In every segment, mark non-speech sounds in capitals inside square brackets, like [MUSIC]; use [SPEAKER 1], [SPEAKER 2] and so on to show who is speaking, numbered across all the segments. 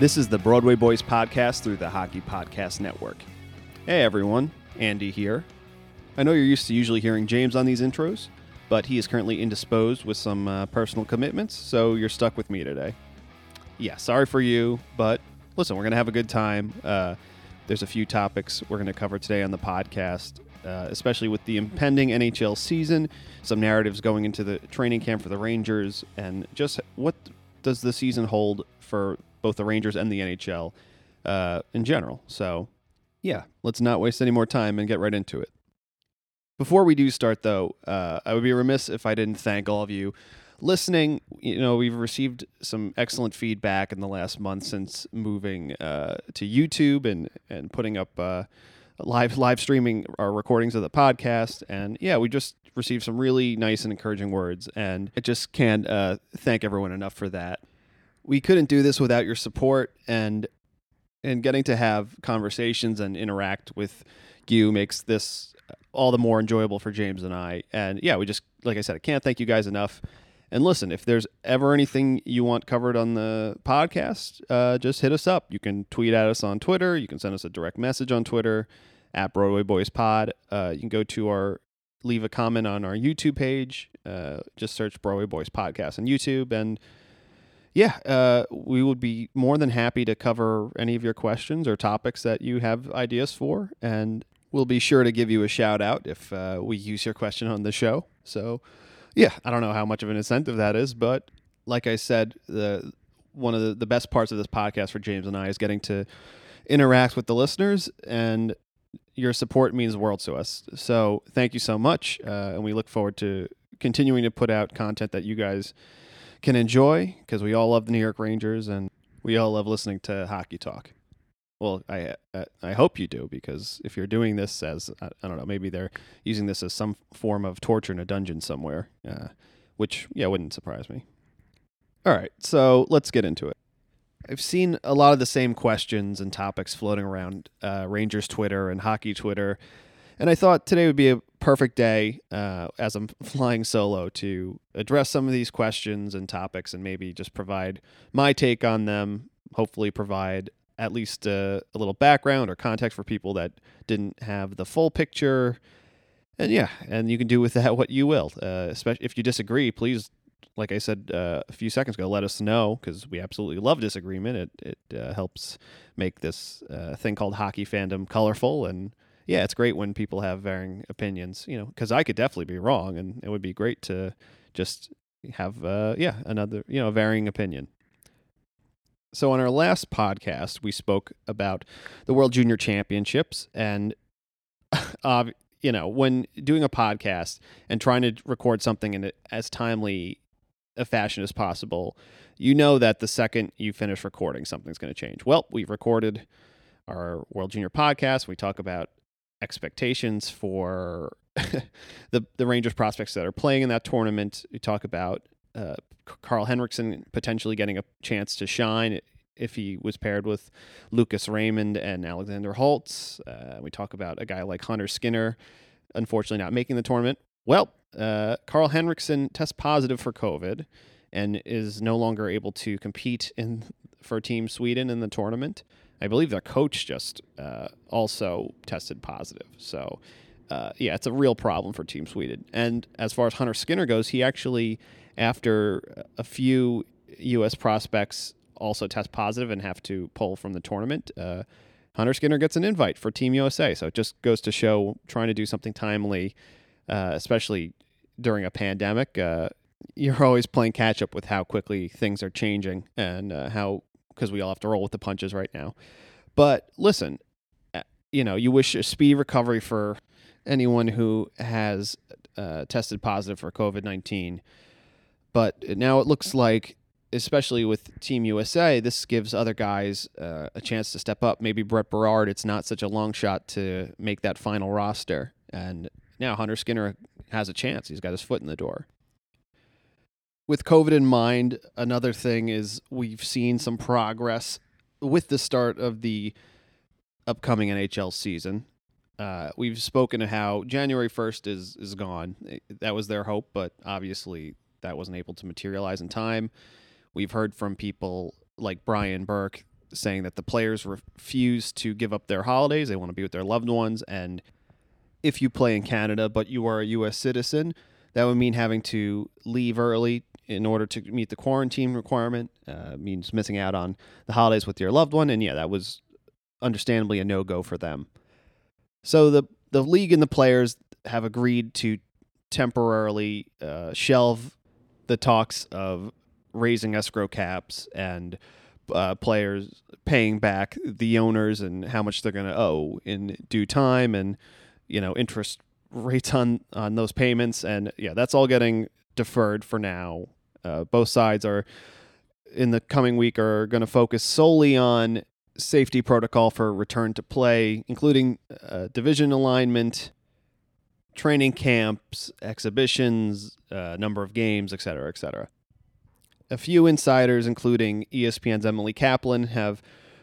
[SPEAKER 1] This is the Broadway Boys podcast through the Hockey Podcast Network. Hey everyone, Andy here. I know you're used to usually hearing James on these intros, but he is currently indisposed with some uh, personal commitments, so you're stuck with me today. Yeah, sorry for you, but listen, we're going to have a good time. Uh, there's a few topics we're going to cover today on the podcast, uh, especially with the impending NHL season, some narratives going into the training camp for the Rangers, and just what does the season hold for both the Rangers and the NHL uh, in general. So, yeah, let's not waste any more time and get right into it. Before we do start, though, uh, I would be remiss if I didn't thank all of you listening. You know, we've received some excellent feedback in the last month since moving uh, to YouTube and and putting up uh, live live streaming our recordings of the podcast. And yeah, we just received some really nice and encouraging words, and I just can't uh, thank everyone enough for that. We couldn't do this without your support and and getting to have conversations and interact with you makes this all the more enjoyable for James and I. And yeah, we just like I said, I can't thank you guys enough. And listen, if there's ever anything you want covered on the podcast, uh, just hit us up. You can tweet at us on Twitter. You can send us a direct message on Twitter at Broadway Boys Pod. Uh, you can go to our leave a comment on our YouTube page. Uh, just search Broadway Boys Podcast on YouTube and yeah, uh, we would be more than happy to cover any of your questions or topics that you have ideas for, and we'll be sure to give you a shout out if uh, we use your question on the show. So, yeah, I don't know how much of an incentive that is, but like I said, the one of the, the best parts of this podcast for James and I is getting to interact with the listeners, and your support means the world to us. So, thank you so much, uh, and we look forward to continuing to put out content that you guys can enjoy because we all love the New York Rangers and we all love listening to hockey talk. Well, I I, I hope you do because if you're doing this as I, I, don't know, maybe they're using this as some form of torture in a dungeon somewhere, uh, which yeah wouldn't surprise me. All right, so let's get into it. I've seen a lot of the same questions and topics floating around uh, Rangers Twitter and hockey Twitter, and I thought today would be a perfect day uh, as I'm [LAUGHS] flying solo to address some of these questions and topics and maybe just provide my take on them. Hopefully, provide at least a, a little background or context for people that didn't have the full picture. And yeah, and you can do with [LAUGHS] that what you will. Uh, especially if you disagree, please, like I said uh, a few seconds ago, let us know because we absolutely love disagreement. It it uh, helps make this uh, thing called hockey fandom colorful and yeah, it's great when people have varying opinions, you know, because I could definitely be wrong, and it would be great to just have, uh, yeah, another, you know, varying opinion. So on our last podcast, we spoke about the World Junior Championships, and [LAUGHS] uh, you know, when doing a podcast and trying to record something in as timely a fashion as possible, you know that the second you finish recording, something's going to change. Well, we've recorded our World Junior podcast. We talk about expectations for [LAUGHS] the the Rangers prospects that are playing in that tournament. We talk about uh, Karl Henriksson potentially getting a chance to shine if he was paired with Lucas Raymond and Alexander Holtz. Uh, we talk about a guy like Hunter Skinner, unfortunately not making the tournament. Well, uh, Karl Henriksson tests positive for COVID and is no longer able to compete in for Team Sweden in the tournament. I believe their coach just uh, also tested positive. So, uh, yeah, it's a real problem for Team Sweden. And as far as Hunter Skinner goes, he actually, after a few U.S. prospects also test positive and have to pull from the tournament, uh, Hunter Skinner gets an invite for Team USA. So it just goes to show trying to do something timely, uh, especially during a pandemic. Uh, you're always playing catch up with how quickly things are changing and uh, how because we all have to roll with the punches right now. But listen, uh, you know, you wish a speedy recovery for anyone who has uh, tested positive for COVID 19. But now it looks like, especially with Team USA, this gives other guys uh, a chance to step up. Maybe Brett Berard, it's not such a long shot to make that final roster. And now Hunter Skinner has a chance. He's got his foot in the door with COVID in mind, another thing is we've seen some progress with the start of the upcoming NHL season. Uh, we've spoken of how January 1st is is gone. That was their hope, but obviously that wasn't able to materialize in time. We've heard from people like Brian Burke saying that the players refuse to give up their holidays. They want to be with their loved ones. And if you play in Canada, but you are a U.S. citizen, that would mean having to leave early in order to meet the quarantine requirement. Uh, means missing out on the holidays with your loved one, and yeah, that was understandably a no go for them. So the the league and the players have agreed to temporarily uh, shelve the talks of raising escrow caps and uh, players paying back the owners and how much they're going to owe in due time and you know interest rates on on those payments and yeah that's all getting deferred for now. Uh, both sides are in the coming week are going to focus solely on safety protocol for return to play, including uh, division alignment, training camps, exhibitions, uh, number of games, etc., cetera, et cetera. A few insiders, including ESPN's Emily Kaplan, have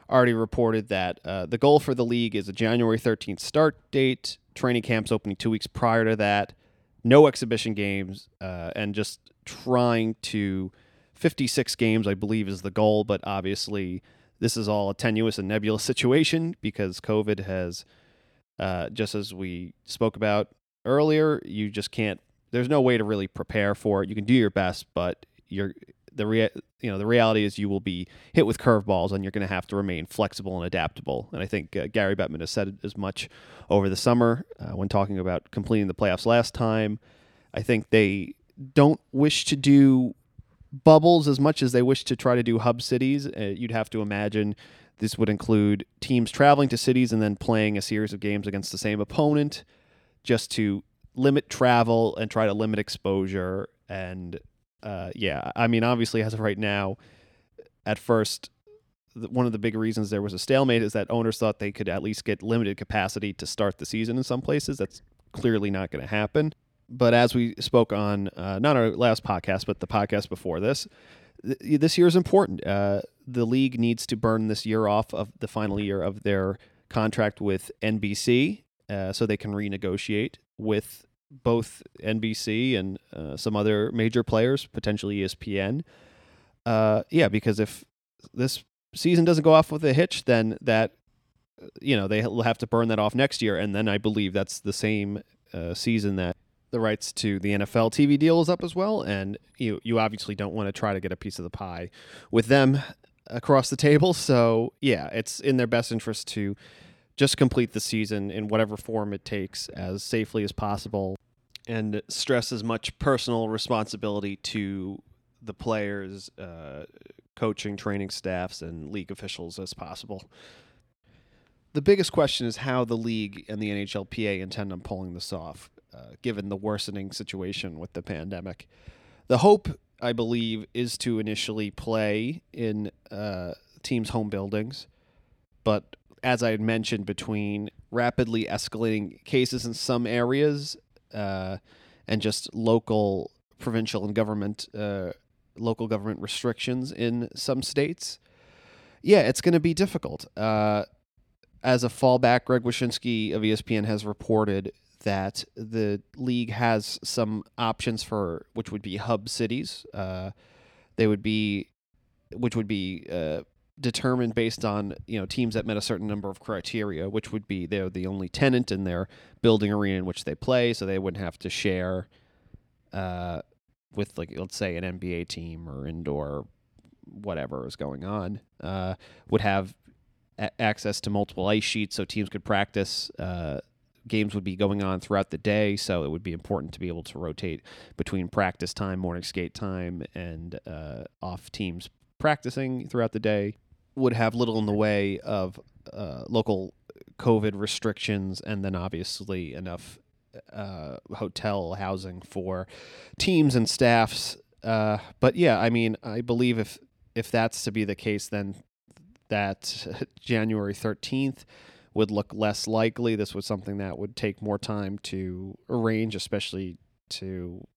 [SPEAKER 1] already reported that uh, the goal for the league is a January 13th start date, training camps opening two weeks prior to that, no exhibition games, uh, and just trying to 56 games, I believe, is the goal. But obviously, this is all a tenuous and nebulous [LAUGHS] situation because COVID has, uh, just as we spoke about earlier, you just can't. There's no way to really prepare for it. You can do your best, but you're the rea- you know the reality is you will be hit with curveballs and you're going to have to remain flexible and adaptable. And I think uh, Gary Bettman has said as much over the summer uh, when talking about completing the playoffs last time. I think they don't wish to do bubbles as much as they wish to try to do hub cities. Uh, you'd have to imagine this would include teams traveling to cities and then playing a series of games against the same opponent just to limit travel and try to limit exposure and uh, yeah, I mean, obviously, as of right now, at first, one of the big reasons there was a stalemate is that owners thought they could at least get limited capacity to start the season in some places. That's clearly not going to happen. But as we spoke on uh, not our last podcast, but the podcast before this, th- this year is important. Uh, the league needs to burn this year off of the final year of their contract with NBC uh, so they can renegotiate with both NBC and uh, some other major players, potentially ESPN. Uh, yeah, because if this season doesn't go off with a hitch, then that you know they'll have to burn that off next year, and then I believe that's the same uh, season that the rights to the NFL TV deal is up as well, and you you obviously don't want to try to get a piece of the pie with them across the table. So yeah, it's in their best interest to just complete the season in whatever form it takes as safely as possible and stress as much personal responsibility to the players, uh, coaching, training staffs, and league officials as possible. The biggest question is how the league and the NHLPA intend on pulling this off, uh, given the worsening situation with the pandemic. The hope, I believe, is to initially play in uh, teams' home buildings, but as I had mentioned, between rapidly escalating cases in some areas uh, and just local, provincial, and government uh, local government restrictions in some states, yeah, it's going to be difficult. Uh, as a fallback, Greg Wyshynski of ESPN has reported that the league has some options for which would be hub cities. Uh, they would be, which would be uh, determined based on you know teams that met a certain number of criteria, which would be they're the only tenant in their building arena in which they play, so they wouldn't have to share uh, with like let's say an NBA team or indoor whatever is going on. Uh, would have a- access to multiple ice sheets, so teams could practice. Uh, games would be going on throughout the day, so it would be important to be able to rotate between practice time, morning skate time, and uh, off teams practicing throughout the day. Would have little in the way of uh, local COVID restrictions, and then obviously enough uh, hotel housing for teams and staffs. Uh, but yeah, I mean, I believe if if that's to be the case, then that [LAUGHS] January thirteenth would look less likely. This was something that would take more time to arrange, especially to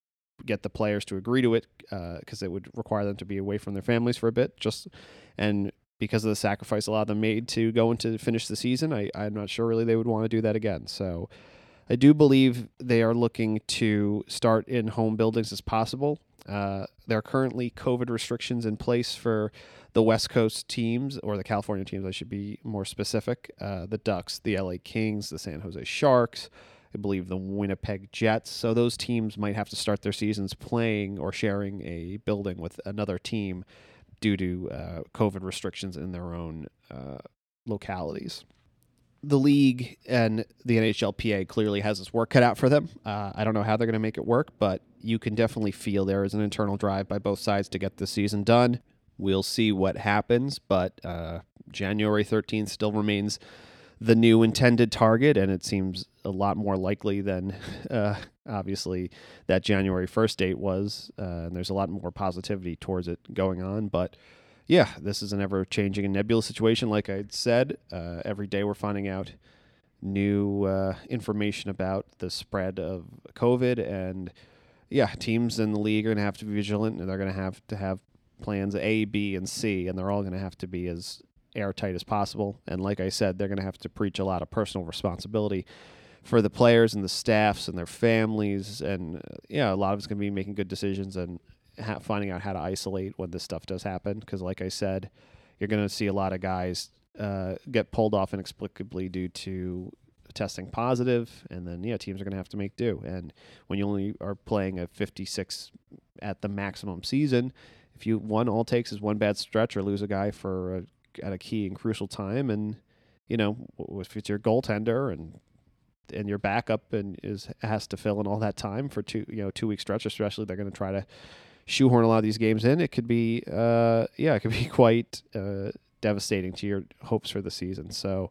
[SPEAKER 1] get the players to agree to it, because it would require them to be away from their families for a bit. Just and because of the sacrifice a lot of them made to go into finish the season, I, I'm not sure really they would want to do that again. So I do believe they are looking to start in home buildings as possible. Uh, there are currently COVID restrictions in place for the West Coast teams, or the California teams, I should be more specific. Uh, the Ducks, the LA Kings, the San Jose Sharks, I believe the Winnipeg Jets. So those teams might have to start their seasons playing or sharing a building with another team due to uh, COVID restrictions in their own uh, localities the league and the NHLPA clearly has its work cut out for them. Uh, I don't know how they're going to make it work, but you can definitely feel there is an internal drive by both sides to get the season done. We'll see what happens, but uh, January 13th still remains the new intended target, and it seems a lot more likely than [LAUGHS] uh, obviously that January 1st date was. Uh, and there's a lot more positivity towards it going on, but yeah, this is an ever changing and nebulous situation. Like I said, uh, every day we're finding out new uh, information about the spread of COVID. And yeah, teams in the league are going to have to be vigilant and they're going to have to have plans A, B, and C. And they're all going to have to be as airtight as possible. And like I said, they're going to have to preach a lot of personal responsibility for the players and the staffs and their families. And uh, yeah, a lot of it's going to be making good decisions and ha- finding out how to isolate when this stuff does happen. Because, like I said, you're going to see a lot of guys uh, get pulled off inexplicably due to testing positive, and then yeah, teams are going to have to make do. And when you only are playing a 56 at the maximum season, if you one all takes is one bad stretch or lose a guy for a, at a key and crucial time, and you know if it's your goaltender and and your backup and is has to fill in all that time for two you know two week stretch, especially they're going to try to shoehorn a lot of these games in, it could be, uh, yeah, it could [LAUGHS] be quite uh, devastating to your hopes for the season. So,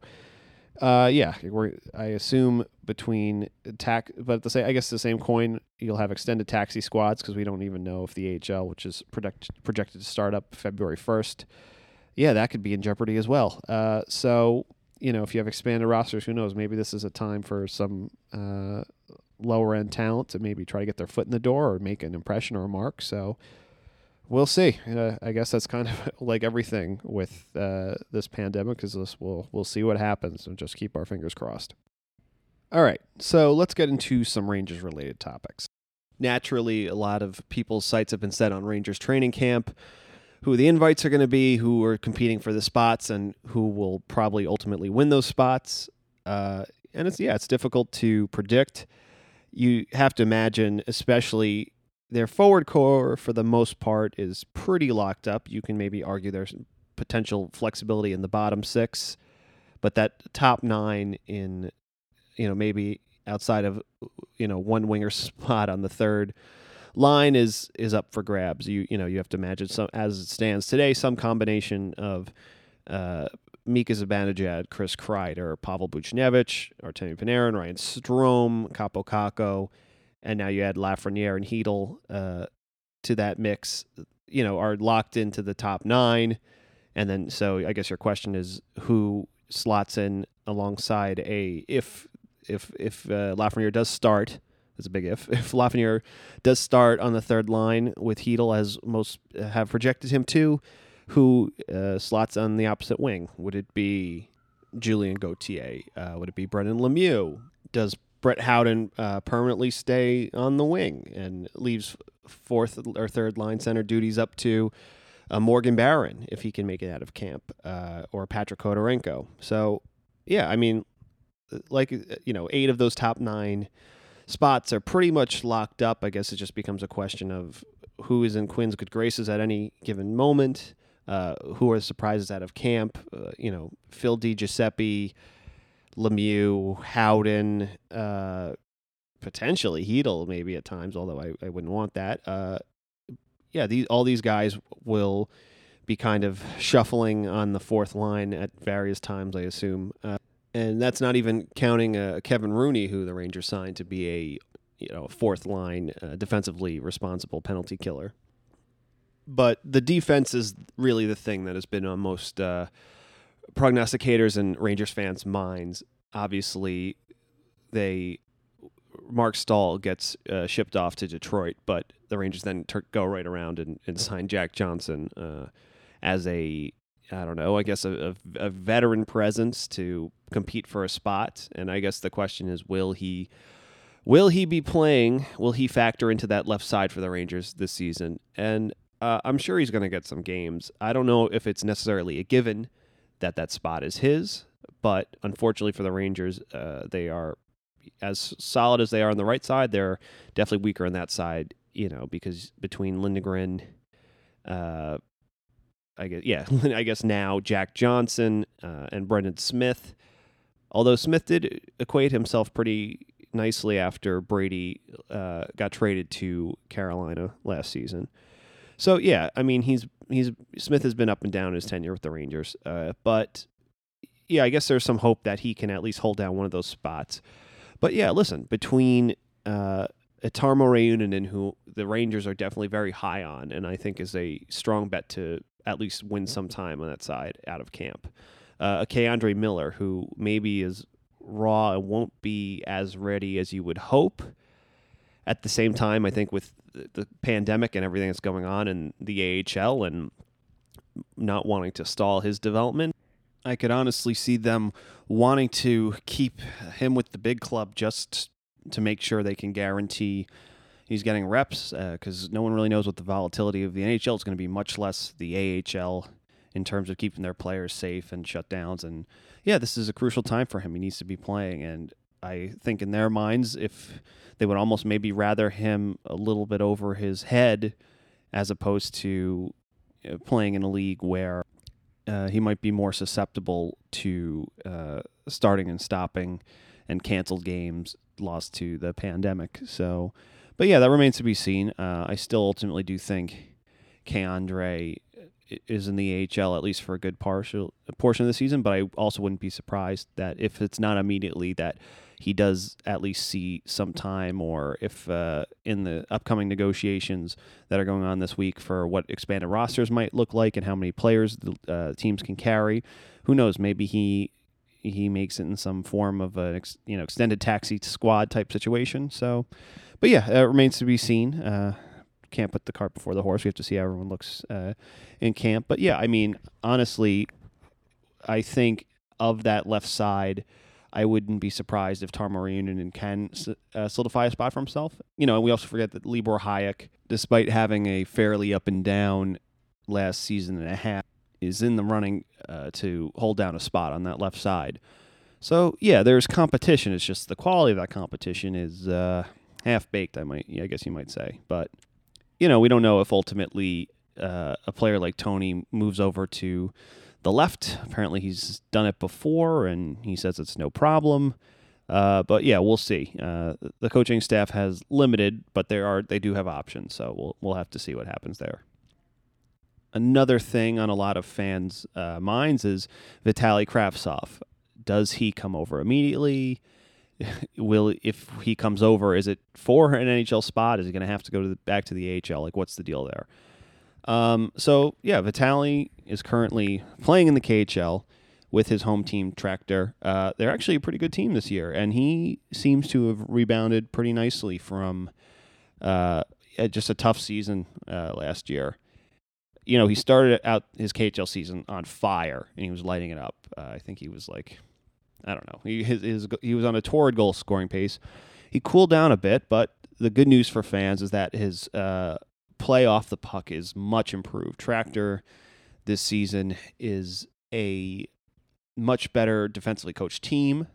[SPEAKER 1] uh, yeah, we're, I assume between tax, but at the same, I guess the same coin, you'll have extended taxi squads because we don't even know if the AHL, which is project, projected to start up February first, yeah, that could be in jeopardy as well. Uh, so, you know, if you have expanded rosters, who knows? Maybe this is a time for some uh, lower end talent to maybe try to get their foot in the door or make an impression or a mark. So we'll see. Uh, I guess that's kind of [LAUGHS] like everything with uh, this pandemic, because this we'll we'll see what happens and just keep our fingers crossed. All right, so let's get into some Rangers related topics. Naturally, a lot of people's sights have been set on Rangers training camp, who the invites are going to be, who are competing for the spots, and who will probably ultimately win those spots. Uh, and it's yeah, it's difficult to predict you have to imagine, especially their forward core for the most part is pretty locked up. You can maybe argue there's potential flexibility in the bottom six, but that top nine in, you know, maybe outside of, you know, one winger [LAUGHS] spot on the third line is is up for grabs. You you know you have to imagine some as it stands today, some combination of uh, Mika Zibanejad, Chris Kreider, Pavel Buchnevich, Artemi Panarin, Ryan Strome, Kaapo Kakko, and now you add Lafreniere and Chytil uh, to that mix, you know, are locked into the top nine. And then, so I guess your question is who slots in alongside a if if if uh, Lafreniere does start. That's a big if. [LAUGHS] If Lafreniere does start on the third line with Chytil, as most have projected him to, who uh, slots on the opposite wing? Would it be Julien Gauthier? Uh, would it be Brendan Lemieux? Does Brett Howden uh, permanently stay on the wing and leaves fourth or third line center duties up to uh, Morgan Barron if he can make it out of camp uh, or Patrick Khodorenko. So, yeah, I mean, like, uh, you know, eight of those top nine spots are pretty much locked up. I guess it just becomes a question of who is in Quinn's good graces at any given moment, uh, who are the surprises out of camp. Uh, you know, Phil Di Giuseppe, Lemieux, Howden, uh, potentially Heedle maybe at times, although I, I wouldn't want that. Uh, yeah, these all these guys will be kind of shuffling on the fourth line at various times, I assume. And that's not even counting uh, Kevin Rooney, who the Rangers signed to be a you know fourth line uh, defensively responsible penalty killer. But the defense is really the thing that has been on most uh, prognosticators and Rangers fans' minds. Obviously, they Marc Staal gets uh, shipped off to Detroit, but the Rangers then go right around and, and sign Jack Johnson uh, as a I don't know, I guess a, a, a, veteran presence to compete for a spot. And I guess the question is, will he will he be playing? Will he factor into that left side for the Rangers this season? And uh, I'm sure he's going to get some games. I don't know if it's necessarily a given that that spot is his, but unfortunately for the Rangers, uh, they are as solid as they are on the right side. They're definitely weaker on that side, you know, because between Lindgren, uh, I guess yeah, [LAUGHS] I guess now Jack Johnson uh, and Brendan Smith. Although Smith did equate himself pretty nicely after Brady uh, got traded to Carolina last season. So yeah, I mean he's he's Smith has been up and down his tenure with the Rangers, uh, but yeah, I guess there's some hope that he can at least hold down one of those spots. But yeah, listen, between uh, Tarmo Reunanen, who the Rangers are definitely very high on, and I think is a strong bet to at least win some time on that side out of camp. Uh, a K'Andre Miller, who maybe is raw and won't be as ready as you would hope. At the same time, I think with the pandemic and everything that's going on in the AHL and not wanting to stall his development, I could honestly see them wanting to keep him with the big club just to make sure they can guarantee he's getting reps because uh, no one really knows what the volatility of the NHL is going to be, much less the AHL in terms of keeping their players safe and shutdowns. And yeah, this is a crucial time for him. He needs to be playing. And I think in their minds, if they would almost maybe rather him a little bit over his head as opposed to playing in a league where uh, he might be more susceptible to uh, starting and stopping and canceled games lost to the pandemic. So but yeah, that remains to be seen. Uh, I still ultimately do think K'Andre is in the AHL at least for a good partial portion of the season. But I also wouldn't be surprised that if it's not immediately that he does at least see some time, or if uh, in the upcoming negotiations that are going on this week for what expanded rosters might look like and how many players the uh, teams can carry, who knows? Maybe he he makes it in some form of a you know extended taxi squad type situation. So but yeah, it remains to be seen. Uh, can't put the cart before the horse. We have to see how everyone looks uh, in camp. But yeah, I mean, honestly, I think of that left side, I wouldn't be surprised if Tarmo Reunanen can uh, solidify a spot for himself. You know, and we also forget that Libor Hajek, despite having a fairly up and down last season and a half, is in the running uh, to hold down a spot on that left side. So yeah, there's competition. It's just the quality of that competition is uh, half baked. I might, I guess you might say, but you know, we don't know if ultimately uh, a player like Tony moves over to the left. Apparently, he's done it before, and he says it's no problem. Uh, but yeah, we'll see. Uh, the coaching staff has limited, but there are they do have options, so we'll we'll have to see what happens there. Another thing on a lot of fans' uh, minds is Vitali Kravtsov. Does he come over immediately? [LAUGHS] will if he comes over, is it for an NHL spot? Is he going to have to go to the, back to the AHL? Like, what's the deal there? Um, so yeah, Vitali is currently playing in the KHL with his home team Tractor. Uh, they're actually a pretty good team this year, and he seems to have rebounded pretty nicely from uh, just a tough season uh, last year. You know, he started out his KHL season on fire, and he was lighting it up. Uh, I think he was like I don't know. He his, his he was on a torrid goal scoring pace. He cooled down a bit, but the good news for fans is that his uh, play off the puck is much improved. Tractor this season is a much better defensively coached team.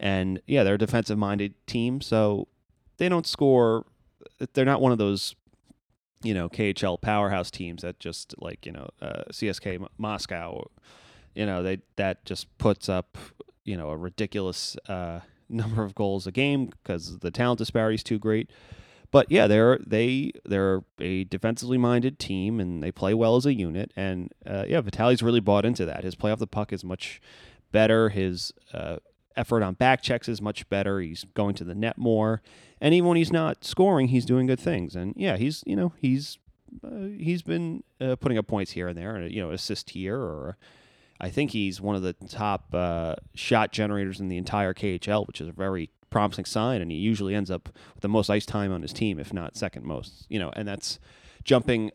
[SPEAKER 1] And yeah, they're a defensive minded team, so they don't score they're not one of those you know KHL powerhouse teams that just like, you know, uh, CSK Moscow, you know, they that just puts up, you know, a ridiculous uh, [LAUGHS] number of goals a game because the talent disparity is too great. But yeah, they're they they're a defensively minded team and they play well as a unit. And uh, yeah, Vitali's really bought into that. His play off the puck is much better. His uh, effort on back checks is much better. He's going to the net more, and even when he's not scoring, he's doing good things. And yeah, he's you know he's uh, he's been uh, putting up points here and there, and you know assist here or. I think he's one of the top uh, shot generators in the entire KHL, which is a very promising sign, and he usually ends up with the most ice time on his team, if not second most. You know, and that's jumping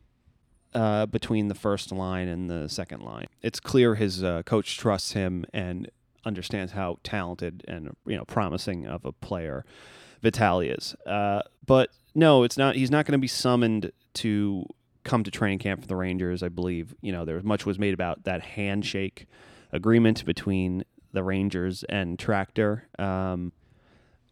[SPEAKER 1] uh, between the first line and the second line. It's clear his uh, coach trusts him and understands how talented and you know promising of a player Vitali is. Uh, but no, it's not. He's not going to be summoned to come to training camp for the Rangers. I believe you know there was much was made about that handshake agreement between the Rangers and Tractor. Um,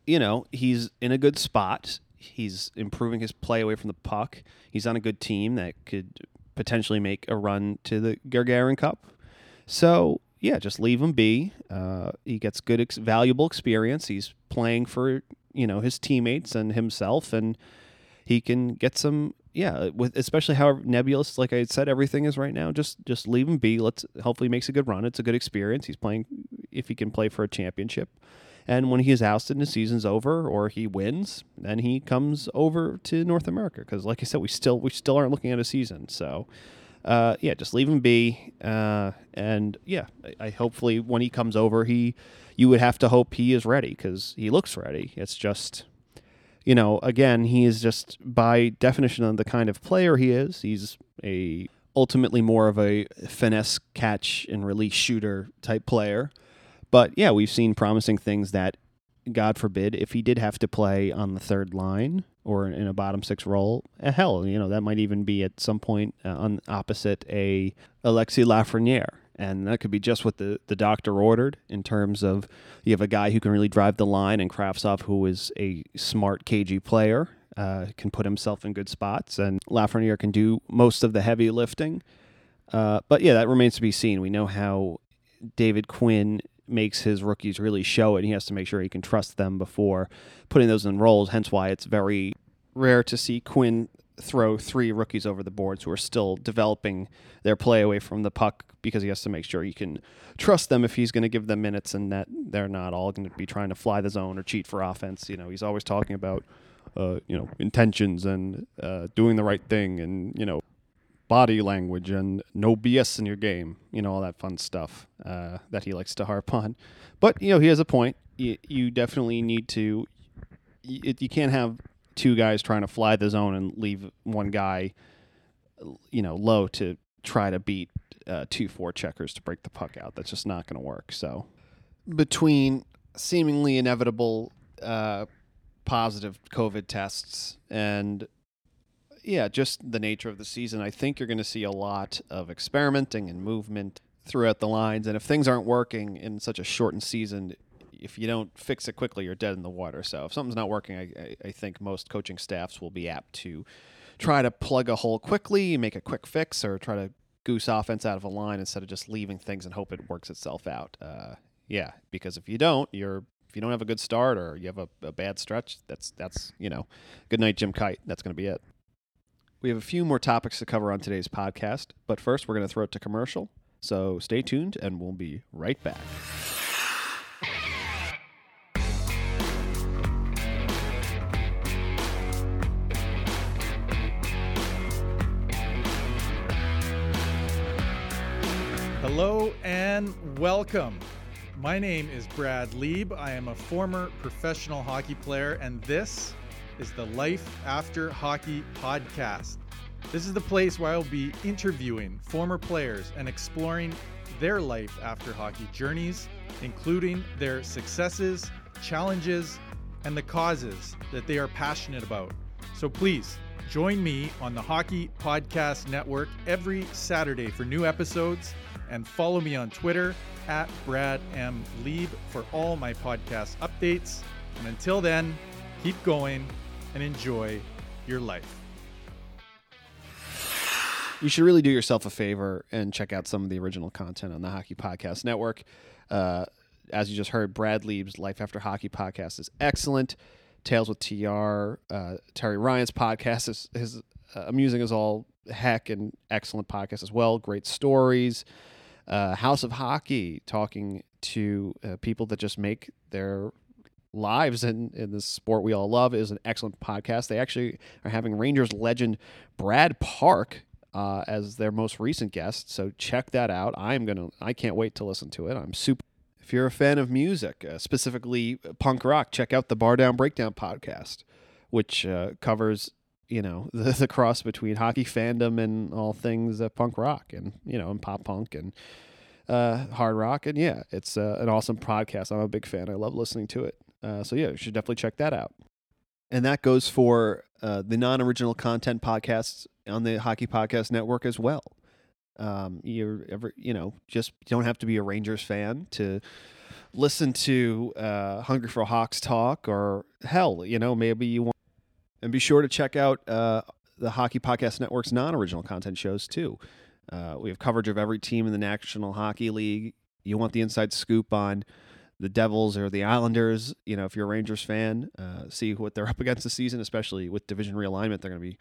[SPEAKER 1] you know, he's in a good spot. He's improving his play away from the puck. He's on a good team that could potentially make a run to the Gagarin Cup. So, yeah, just leave him be. Uh, he gets good, ex- valuable experience. He's playing for you know his teammates and himself, and he can get some. Yeah, with especially how nebulous, like I said, everything is right now. Just just leave him be. Let's hopefully makes a good run. It's a good experience. He's playing if he can play for a championship. And when he is ousted and the season's over, or he wins, then he comes over to North America. Because, like I said, we still we still aren't looking at a season. So, uh, yeah, just leave him be. Uh, and yeah, I, I, hopefully when he comes over, he you would have to hope he is ready because he looks ready. It's just, you know, again, he is just by definition of the kind of player he is. He's a ultimately more of a finesse catch and release shooter type player. But yeah, we've seen promising things that, God forbid, if he did have to play on the third line or in a bottom six role, eh, hell, you know that might even be at some point uh, on opposite a Alexi Lafreniere. And that could be just what the, the doctor ordered in terms of you have a guy who can really drive the line and Kravtsov, who is a smart KG player, uh, can put himself in good spots, and Lafreniere can do most of the heavy lifting. Uh, but yeah, that remains to be seen. We know how David Quinn makes his rookies really show it. He has to make sure he can trust them before putting those in roles. Hence why it's very rare to see Quinn throw three rookies over the boards who are still developing their play away from the puck because he has to make sure he can trust them if he's going to give them minutes and that they're not all going to be trying to fly the zone or cheat for offense. You know, he's always talking about uh, you know intentions and uh, doing the right thing and you know body language and no BS in your game, you know, all that fun stuff uh, that he likes to harp [LAUGHS] on. But, you know, he has a point. You, you definitely need to, you, you can't have two guys trying to fly the zone and leave one guy, you know, low to try to beat uh, two four checkers to break the puck out. That's just not going to work. So, between seemingly inevitable uh, positive COVID tests and yeah, just the nature of the season. I think you're going to see a lot of experimenting and movement throughout the lines. And if things aren't working in such a shortened season, if you don't fix it quickly, you're dead in the water. So if something's not working, I, I think most coaching staffs will be apt to try to plug a hole quickly, make a quick fix, or try to goose offense out of a line instead of just leaving things and hope it works itself out. Uh, yeah, because if you don't, you're if you don't have a good start or you have a, a bad stretch, that's that's you know, good night, Jim Kite. That's going to be it. We have a few more topics to cover on today's podcast, but first we're going to throw it to commercial. So stay tuned and we'll be right back.
[SPEAKER 2] Hello and welcome. My name is Brad Lieb. I am a former professional hockey player, and this is the Life After Hockey podcast. This is the place where I will be interviewing former players and exploring their life after hockey journeys, including their successes, challenges, and the causes that they are passionate about. So please join me on the Hockey Podcast Network every Saturday for new episodes and follow me on Twitter at Brad M. Lieb for all my podcast updates. And until then, keep going and enjoy your life.
[SPEAKER 1] You should really do yourself a favor and check out some of the original content on the Hockey Podcast Network. Uh, as you just heard, Brad Lieb's Life After Hockey podcast is excellent. Tales with TR, uh, Terry Ryan's podcast is, is uh, amusing as all heck and excellent podcast as well. Great stories. Uh, House of Hockey, talking to uh, people that just make their lives in, in this sport we all love, is an excellent podcast. They actually are having Rangers legend Brad Park uh, as their most recent guest. So check that out. I'm gonna. I can't wait to listen to it. I'm super. If you're a fan of music, uh, specifically punk rock, check out the Bar Down Breakdown podcast, which uh, covers you know [LAUGHS] the, the cross between hockey fandom and all things uh, punk rock and you know and pop punk and uh, hard rock. And yeah it's uh, an awesome podcast. I'm a big fan. I love listening to it. Uh, so yeah you should definitely check that out. And that goes for uh, the non-original content podcasts on the hockey podcast network as well. Um, you're ever you know just you don't have to be a rangers fan to listen to uh, hungry for hawks talk or hell you know maybe you want and be sure to check out uh, the Hockey Podcast Network's non original content shows too. Uh, we have coverage of every team in the National Hockey League. You want the inside scoop on the Devils or the Islanders, you know, if you're a Rangers fan, uh, see what they're [LAUGHS] up against this season, especially with division realignment. They're going to be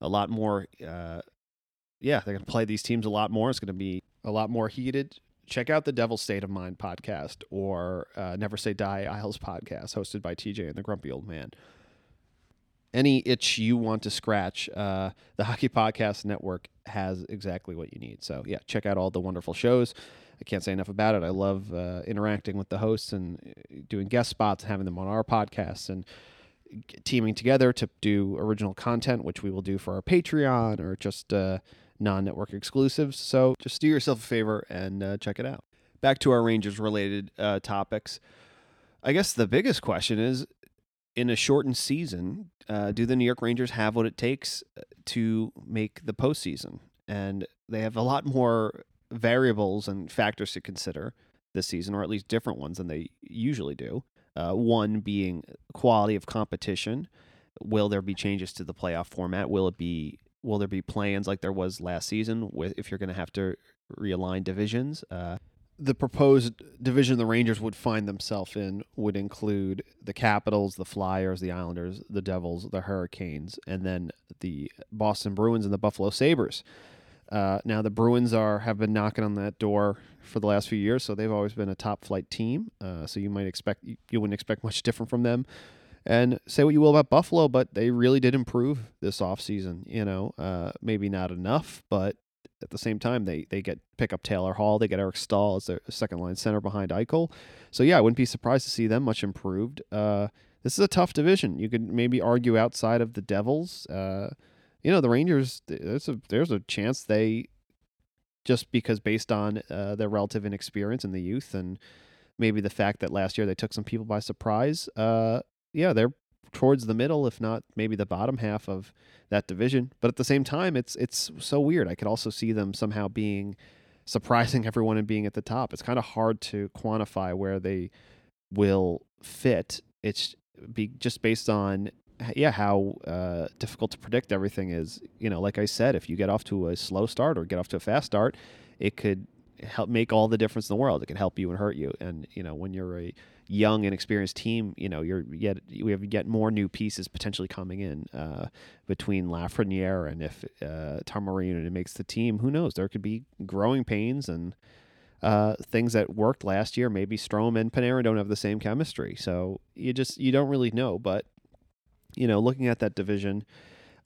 [SPEAKER 1] a lot more, uh, yeah, they're going to play these teams a lot more. It's going to be a lot more heated. Check out the Devil State of Mind podcast or uh, Never Say Die Isles podcast, hosted by TJ and the Grumpy Old Man any itch you want to scratch, uh, [LAUGHS] the Hockey Podcast Network has exactly what you need. So, yeah, check out all the wonderful shows. I can't say enough about it. I love uh, interacting with the hosts and uh, doing guest spots, having them on our podcasts, and teaming together to do original content, which we will do for our Patreon or just uh, non network exclusives. So, just do yourself a favor and uh, check it out. Back to our Rangers related uh, topics. I guess the biggest question is in a shortened season, uh, do the New York Rangers have what it takes uh, to make the postseason? And they have a lot more variables and factors to consider this season, or at least different ones than they usually do. Uh, one being quality of competition. Will there be changes to the playoff format? Will it be will there be plans like there was last season with if you're going to have to realign divisions? Uh, the proposed division the Rangers would find themselves in would include the Capitals, the Flyers, the Islanders, the Devils, the Hurricanes, and then the Boston Bruins and the Buffalo Sabres. Uh, now the Bruins are have been knocking on that door for the last few years, so they've always been a top flight team. Uh, so you might expect you, you wouldn't expect much [LAUGHS] different from them. And say what you will about Buffalo, but they really did improve this offseason. You know, uh, maybe not enough, but at the same time, they they get pick up Taylor Hall, they get Eric Staal as their second line center behind Eichel. So yeah, I wouldn't be surprised to see them much improved. Uh, this is a tough division. You could maybe argue outside of the Devils. Uh, you know, the Rangers. There's a there's a chance they just because based on uh, their relative inexperience in the youth and maybe the fact that last year they took some people by surprise. Uh, yeah, they're towards the middle, if not maybe the bottom half of that division. But at the same time, it's it's so weird. I could also see them somehow being surprising [LAUGHS] everyone and being at the top. It's kind of hard to quantify where they will fit. It's be just based on yeah how uh, difficult to predict everything is. You know, like I said, if you get off to a slow start or get off to a fast start, it could help make all the difference in the world. It can help you and hurt you. And you know, when you're a young and experienced team, you know, you're yet we have yet more new pieces potentially coming in uh, between Lafreniere and if uh, Tom Marino makes the team, who knows? There could be growing pains and uh, things that worked last year. Maybe Strome and Panarin don't have the same chemistry, so you just you don't really know. But you know, looking at that division,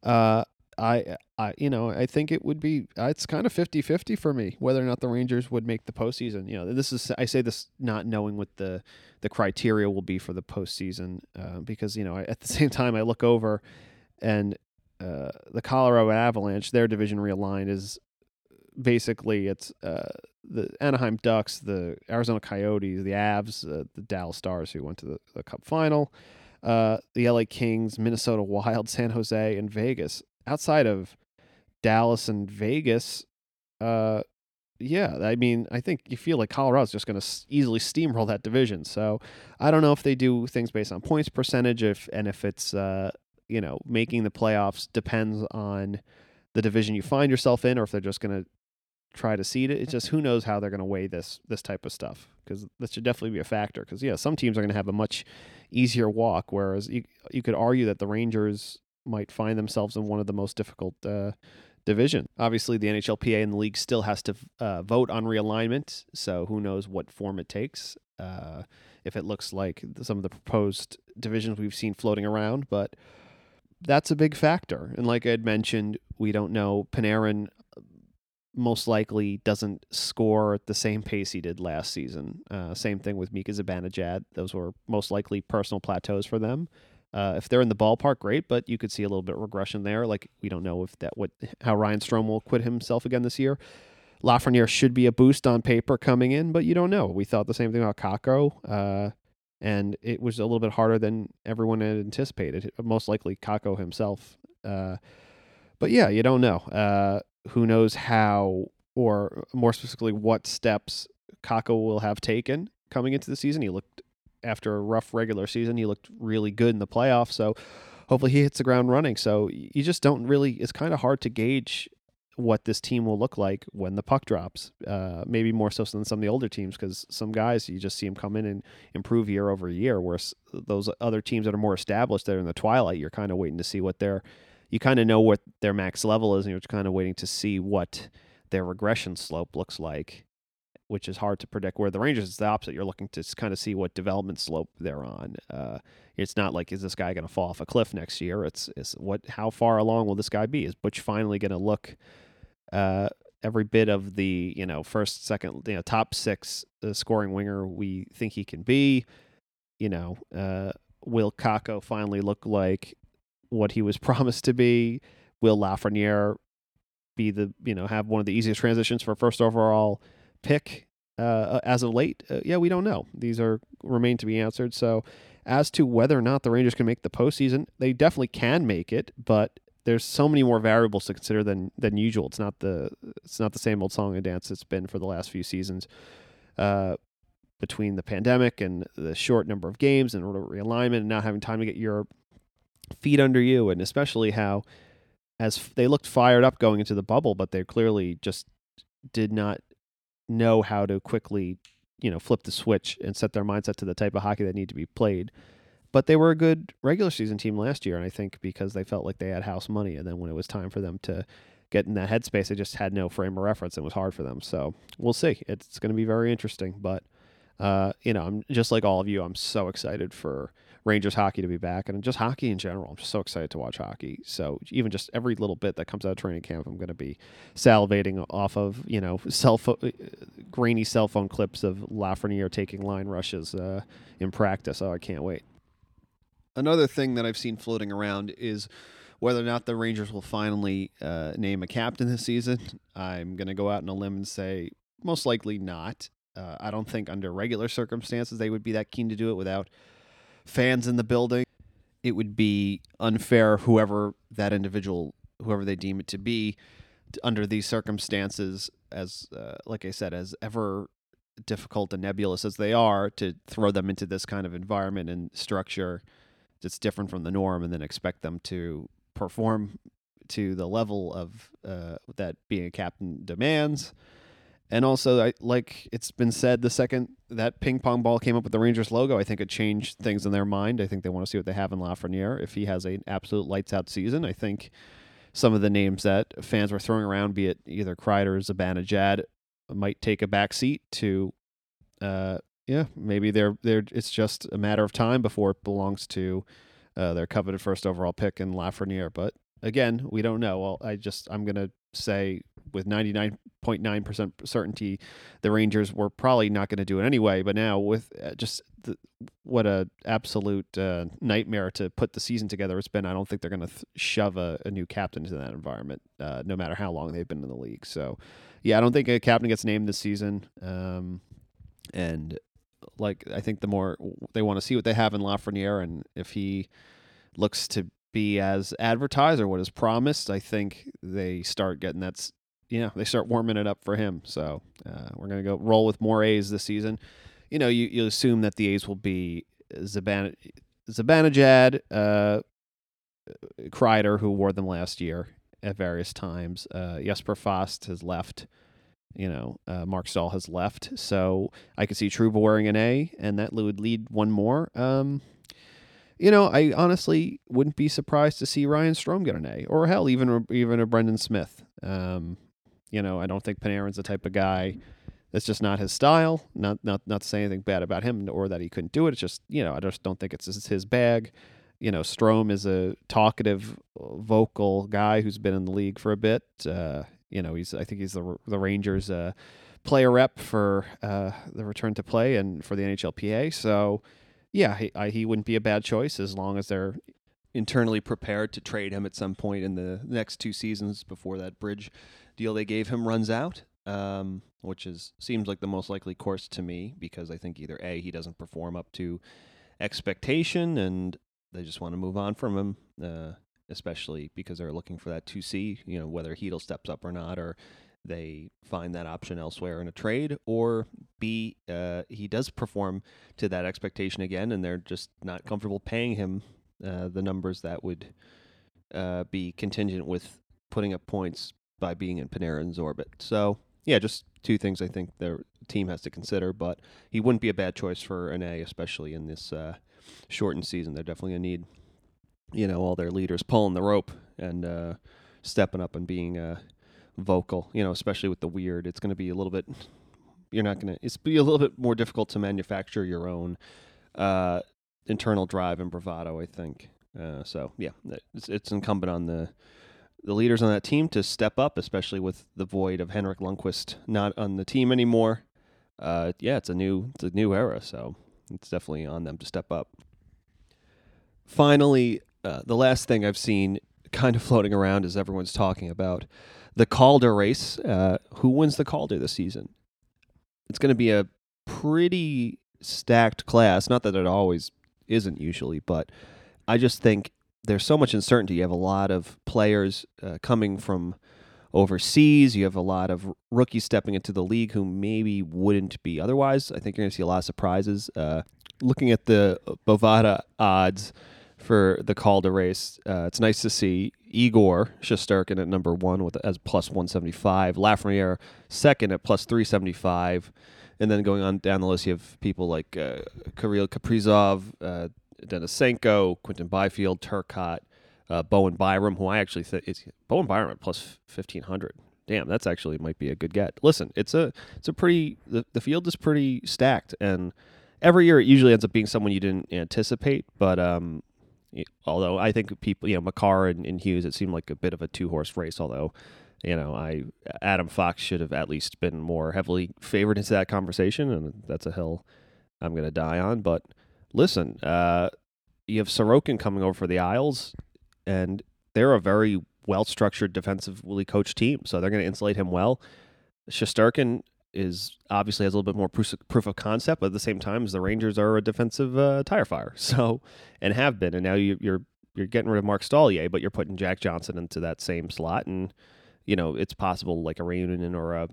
[SPEAKER 1] uh, I, I, you know, I think it would be, uh, it's kind of 50 50 for me whether or not the Rangers would make the postseason. You know, this is, I say this not knowing what the, the criteria will be for the postseason uh, because, you know, at the [LAUGHS] same time, I look over and uh, the Colorado Avalanche, their division realigned is basically it's uh, the Anaheim Ducks, the Arizona Coyotes, the Avs, uh, the Dallas Stars who went to the, the Cup final, uh, the LA Kings, Minnesota Wild, [LAUGHS] San Jose, and Vegas. Outside of Dallas and Vegas, uh, yeah, I mean, I think you feel like Colorado's just going to easily steamroll that division. So I don't know if they do things based on points percentage, if and if it's uh, you know making the playoffs depends on the division you find yourself in, or if they're just going to try to seed it. It's just who knows how they're going to weigh this this type of stuff because this should definitely be a factor. Because yeah, some teams are going to have a much easier walk, whereas you you could argue that the Rangers might find themselves in one of the most difficult. Uh, division. Obviously, the NHLPA and the league still has to uh, vote on realignment, so who knows what form it takes. Uh, if it looks like some of the proposed divisions we've seen floating around, but that's a big factor. And like I had mentioned, we don't know. Panarin most likely doesn't score at the same pace he did last season. Uh, same thing with Mika Zibanejad. Those were most likely personal plateaus for them. Uh, if they're in the ballpark, great, but you could see a little bit of regression there. Like we don't know if that what how Ryan Strome will quit himself again this year. Lafreniere should be a boost on paper coming in, but you don't know. We thought the same thing about Kakko, uh, and it was a little bit harder than everyone had anticipated. Most likely Kakko himself. Uh, but yeah, you don't know. Uh, who knows how, or more specifically, what steps Kakko will have taken coming into the season. He looked after a rough regular season. He looked really good in the playoffs. So hopefully he hits the ground running. So you just don't really, it's kind of hard to gauge what this team will look like when the puck drops. Uh, maybe more so than some of the older teams because some guys you just see them come in and improve year over year. Whereas those other teams that are more established, that are in the twilight, you're kind of waiting to see what their, you kind of know what their max level is, and you're kind of waiting to see what their regression slope looks like which is hard to predict. Where the Rangers is the opposite. You're looking to kind of see what development slope they're on. Uh, it's not like is this guy going to fall off a cliff next year. It's is what how far along will this guy be? Is Butch finally going to look uh, every bit of the you know first, second, you know top six uh, scoring winger we think he can be? You know, uh, will Kakko finally look like what he was [LAUGHS] promised to be? Will Lafreniere be the you know have one of the easiest transitions for first overall? Pick uh, as of late, uh, yeah, we don't know. These are remain to be answered. So, as to whether or not the Rangers can make the postseason, they definitely can make it, but there's so many more variables to consider than than usual. It's not the it's not the same old song and dance it's been for the last few seasons. Uh, between the pandemic and the short number of games and realignment and not having time to get your feet under you, and especially how as they looked fired up going into the bubble, but they clearly just did not know how to quickly, you know, flip the switch and set their mindset to the type of hockey that need to be played. But they were a good regular season team last year, and I think because they felt like they had house money, and then when it was time for them to get in that headspace, they just had no frame of reference, and it was hard for them. So we'll see. It's going to be very interesting, but uh, you know, I'm just like all of you. I'm so excited for Rangers hockey to be back and just hockey in general. I'm just so excited to watch hockey. So even just every little bit that comes out of training camp, I'm going to be salivating off of, you know, cell uh, grainy cell phone clips of Lafreniere taking line rushes uh, in practice. Oh, I can't wait. Another thing that I've seen floating around is whether or not the Rangers will finally uh, name a captain this season. I'm going to go out on a limb and say most likely not. Uh, I don't think under regular circumstances they would be that keen to do it without fans in the building. It would be unfair, whoever that individual, whoever they deem it to be, under these circumstances, as uh, like I said, as ever difficult and nebulous as they are, to throw them into this kind of environment and structure that's different from the norm, and then expect them to perform to the level of uh, that being a captain demands. And also, I, like it's been said, the second that ping pong ball came up with the Rangers logo, I think it changed things in their mind. I think they want to see what they have in Lafreniere. If he has an absolute lights out season, I think some of the names that fans were throwing around, be it either Kreider or Zibanejad, might take a back seat to, uh, yeah, maybe they're they're. It's just a matter of time before it belongs to uh, their coveted first overall pick in Lafreniere. But again, we don't know. Well, I just I'm gonna say with 99.9% certainty the Rangers were probably not going to do it anyway. But now with uh, just the, what a absolute uh, nightmare to put the season together it's been, I don't think they're going to th- shove a, a, new captain into that environment, uh, no matter how long they've been in the league. So, yeah, I don't think a captain gets named this season. Um, and like I think the more they want to see what they have in Lafreniere, and if he looks to be as advertised or what is promised, I think they start getting that. You know, they start warming it up for him. So uh, we're gonna go roll with more A's this season. You know, you, you assume that the A's will be Zaban Zibanejad, uh, Kreider, who wore them last year at various times. Uh, Jesper Fast has left you know, uh, Marc Staal has left. So I could see Trouba wearing an A, and that would lead one more. Um, you know, I honestly wouldn't be surprised to see Ryan Strome get an A, or hell, even even a Brendan Smith. Um, you know, I don't think Panarin's the type of guy that's just not his style. Not not not to say anything bad about him or that he couldn't do it. It's just you know, I just don't think it's his bag. You know, Strome is a talkative, vocal guy who's been in the league for a bit. Uh, you know, he's I think he's the the Rangers uh, player rep for uh, the return to play and for the NHLPA. So yeah, he I, he wouldn't be a bad choice as long as they're internally prepared to trade him at some point in the next two seasons before that bridge deal they gave him runs out. Um, which is seems like the most likely course to me because I think either a he doesn't perform up to expectation and they just want to move on from him. Uh, especially because they're looking for that 2C, you know, whether Chytil steps up or not, or they find that option elsewhere in a trade, or B, uh, he does perform to that expectation again, and they're just not comfortable paying him uh, the numbers that would uh, be contingent with putting up points by being in Panarin's orbit. So, yeah, just two things I think their team has to consider, but he wouldn't be a bad choice for an A, especially in this uh, shortened season. They're definitely going to need you know all their leaders pulling the rope and uh, stepping up and being uh, vocal. You know, especially with the weird, it's going to be a little bit. You're not going to. It's be a little bit more difficult to manufacture your own uh, internal drive and bravado. I think. Uh, so yeah, it's, it's incumbent on the the leaders on that team to step up, especially with the void of Henrik Lundqvist not on the team anymore. Uh, yeah, it's a new it's a new era, so it's definitely on them to step up. Finally, uh, the last thing I've seen kind of [LAUGHS] floating around is everyone's talking about the Calder race. Uh, who wins the Calder this season? It's going to be a pretty stacked class. Not that it always isn't usually, but I just think there's so much uncertainty. You have a lot of players uh, coming from overseas. You have a lot of rookies stepping into the league who maybe wouldn't be otherwise. I think you're going to see a lot of surprises. Uh, looking at the Bovada odds, for the Calder race. Uh, it's nice to see Igor Shesterkin at number one with as plus 175, Lafreniere second at plus 375, and then going on down the list, you have people like uh, Kirill Kaprizov, uh, Denisenko, Quinton Byfield, Turcotte, uh, Bowen Byram, who I actually think it's Bowen Byram at plus 1500. Damn, that's actually might be a good get. Listen, it's a it's a pretty the, the field is pretty stacked and every year it usually ends up being someone you didn't anticipate, but um, although I think people, you know, Makar and, and Hughes, it seemed like a bit of a two horse race. Although, you know, I Adam Fox should have at least been more heavily favored into that conversation, and that's a hill I'm going to die on. But listen, uh, you have Sorokin coming over for the Isles, and they're a very well structured defensively coached team, so they're going to insulate him well. Shesterkin is obviously has a little bit more proof, of concept, but at the same time, as the Rangers are a defensive uh, tire fire, [LAUGHS] so and have been, and now you, you're you're getting rid of Marc Staal, but you're putting Jack Johnson into that same slot, and you know it's possible like a Reunanen or a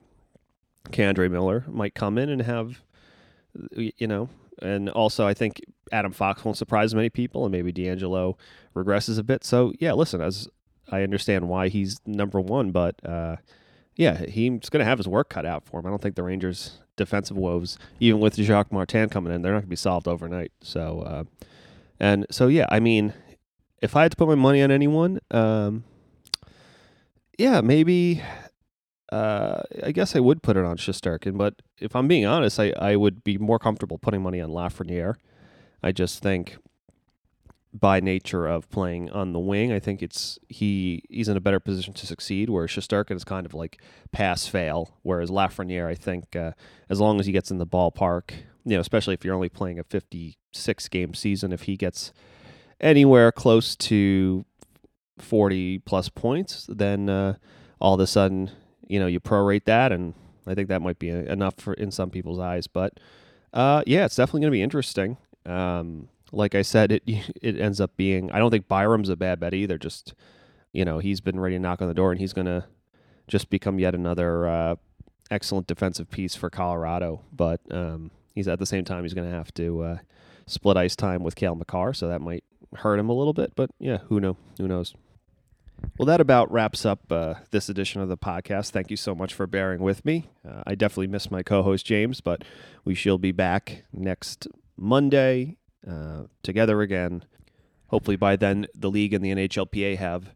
[SPEAKER 1] K'Andre Miller might come in and have you know, and also I think Adam Fox won't surprise many people, and maybe DeAngelo regresses a bit. So yeah, listen, as I understand why he's number one, but. uh yeah, he's going to have his work cut out for him. I don't think the Rangers' defensive woes, even with Jacques Martin coming in, they're not going to be solved overnight. So, uh, and so yeah, I mean, if I had to put my money on anyone, um, yeah, maybe. Uh, I guess I would put it on Shesterkin, but if I'm being honest, I, I would be more comfortable putting money on Lafreniere. I just think by nature of playing on the wing. I think it's he he's in a better position to succeed. Where Shesterkin is kind of like pass fail, whereas Lafreniere, I think, uh, as long as he gets in the ballpark, you know, especially if you're only playing a 56 game season, if he gets anywhere close to 40 plus points, then uh, all of a sudden, you know, you prorate that, and I think that might be enough for in some people's eyes. But uh, yeah, it's definitely going to be interesting. Um, like I said, it [LAUGHS] it ends up being. I don't think Byram's a bad bet either. Just you know, he's been ready to knock on the door, and he's going to just become yet another uh, excellent defensive piece for Colorado. But um, he's at the same time he's going to have to uh, split ice time with Cale Makar, so that might hurt him a little bit. But yeah, who know? Who knows? Well, that about wraps up uh, this edition of the podcast. Thank you so much for bearing with me. Uh, I definitely miss my co host, James, but we shall be back next Monday uh, together again. Hopefully, by then, the league and the NHLPA have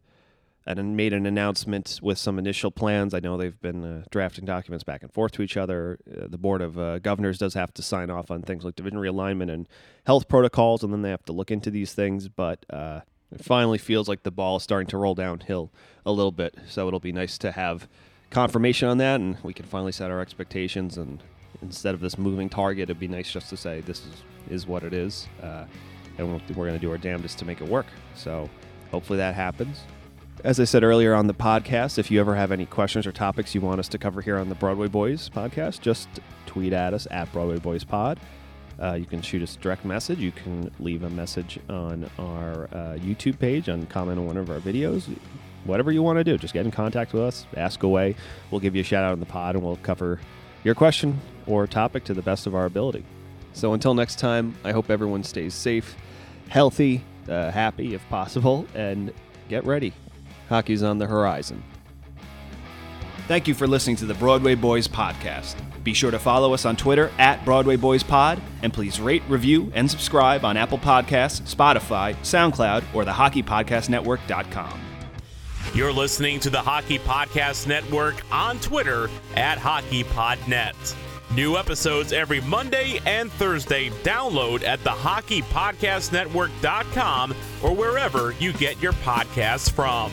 [SPEAKER 1] and made an announcement with some initial plans. I know they've been uh, drafting documents back and forth to each other. Uh, the Board of uh, Governors does have to sign off on things like division realignment and health protocols, and then they have to look into these things. But uh, it finally feels like the ball is starting to roll downhill a little bit. So it'll be nice to have confirmation on that, and we can finally set our expectations. And instead of this moving target, it'd be nice just to say this is is what it is, uh, and we're, we're going to do our damnedest to make it work. So hopefully that happens. As I said earlier on the podcast, if you ever have any questions or topics you want us to cover here on the Broadway Boys podcast, just tweet at us at Broadway Boys Pod. Uh, you can shoot us a direct message. You can leave a message on our uh, YouTube page and comment on one of our videos. Whatever you want to do, just get in contact with us, ask away. We'll give you a shout out in the pod and we'll cover your question or topic to the best of our ability. So until next time, I hope everyone stays safe, healthy, uh, happy if possible, and get ready. Hockey's on the horizon. Thank you for listening to the Broadway Boys podcast. Be sure to follow us on Twitter at Broadway Boys Pod, and please rate, review, and subscribe on Apple Podcasts, Spotify, SoundCloud, or the HockeyPodcastNetwork.com.
[SPEAKER 3] You're listening to the Hockey Podcast Network on Twitter at HockeyPodNet. New episodes every Monday and Thursday. Download at the HockeyPodcastNetwork.com or wherever you get your podcasts from.